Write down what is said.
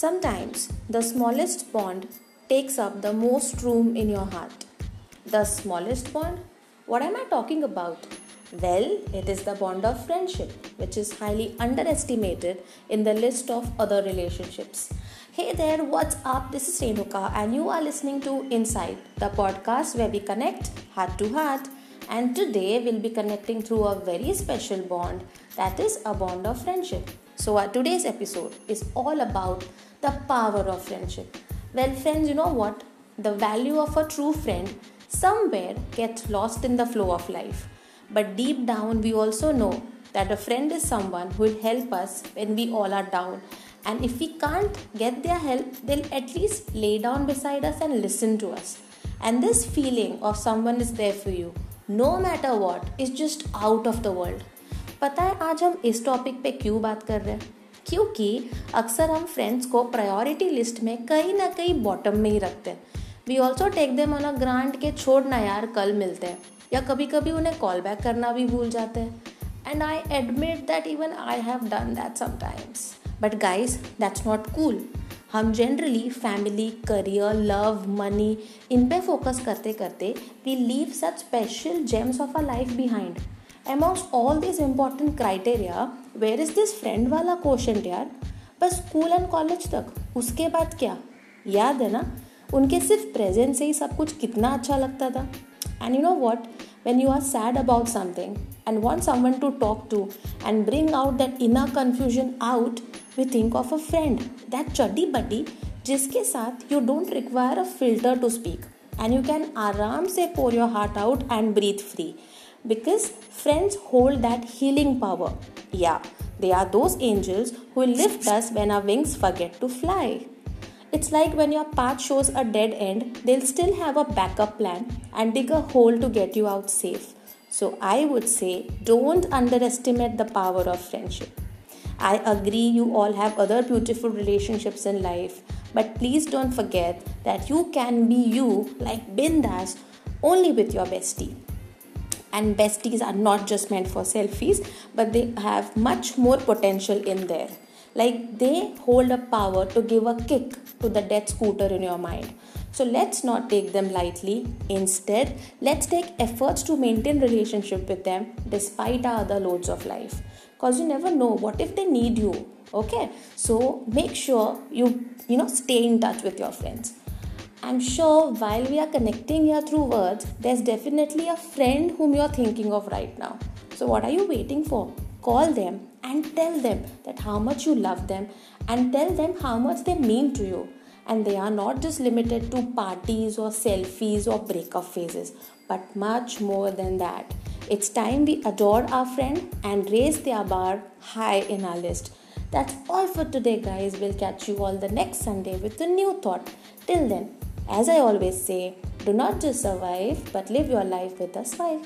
Sometimes the smallest bond takes up the most room in your heart. The smallest bond? What am I talking about? Well, it is the bond of friendship, which is highly underestimated in the list of other relationships. Hey there, what's up? This is Renuka, and you are listening to Inside, the podcast where we connect heart to heart. And today we'll be connecting through a very special bond that is a bond of friendship. So, our today's episode is all about the power of friendship. Well, friends, you know what? The value of a true friend somewhere gets lost in the flow of life. But deep down, we also know that a friend is someone who will help us when we all are down. And if we can't get their help, they'll at least lay down beside us and listen to us. And this feeling of someone is there for you, no matter what is just out of the world पता है आज हम इस topic पे क्यों बात कर रहे हैं? क्योंकि अक्सर हम फ्रेंड्स को प्रायोरिटी लिस्ट में कहीं ना कहीं बॉटम में ही रखते हैं। We also take them on a grant के छोड़ ना यार कल मिलते हैं। या कभी कभी उन्हें कॉल बैक करना भी भूल जाते हैं। And I admit that even I have done that sometimes but guys that's not cool हम generally family career love money इन पे फोकस करते करते we leave such special gems of a life behind amongst all these important criteria where is this friend वाला question यार? बस school and college तक। उसके बाद क्या? याद है ना? उनके सिर्फ़ प्रेजेंस से ही सब कुछ कितना अच्छा लगता था। And you know what when you are sad about something and want someone to talk to and bring out that inner confusion out we think of a friend that chuddy buddy जिसके साथ you don't require a filter to speak and you can आराम से pour your heart out and breathe free because friends hold that healing power. Yeah, they are those angels who lift us when our wings forget to fly. It's like when your path shows a dead end, they'll still have a backup plan and dig a hole to get you out safe. So I would say don't underestimate the power of friendship. I agree you all have other beautiful relationships in life, but please don't forget that you can be you like Bindas only with your bestie. And besties are not just meant for selfies but they have much more potential in there. Like they hold a power to give a kick to the dead scooter in your mind so let's not take them lightly instead let's take efforts to maintain relationship with them despite our other loads of life because you never know what if they need you okay so make sure you you know stay in touch with your friends I'm sure while we are connecting here through words, there's definitely a friend whom you're thinking of right now. So, what are you waiting for? Call them and tell them that how much you love them and tell them how much they mean to you. And they are not just limited to parties or selfies or breakup phases, but much more than that. It's time we adore our friend and raise their bar high in our list. That's all for today, guys. We'll catch you all the next Sunday with a new thought. Till then, as I always say, do not just survive, but live your life with a smile.